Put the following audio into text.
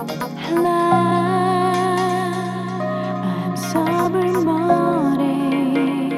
Hello, I'm summer morning.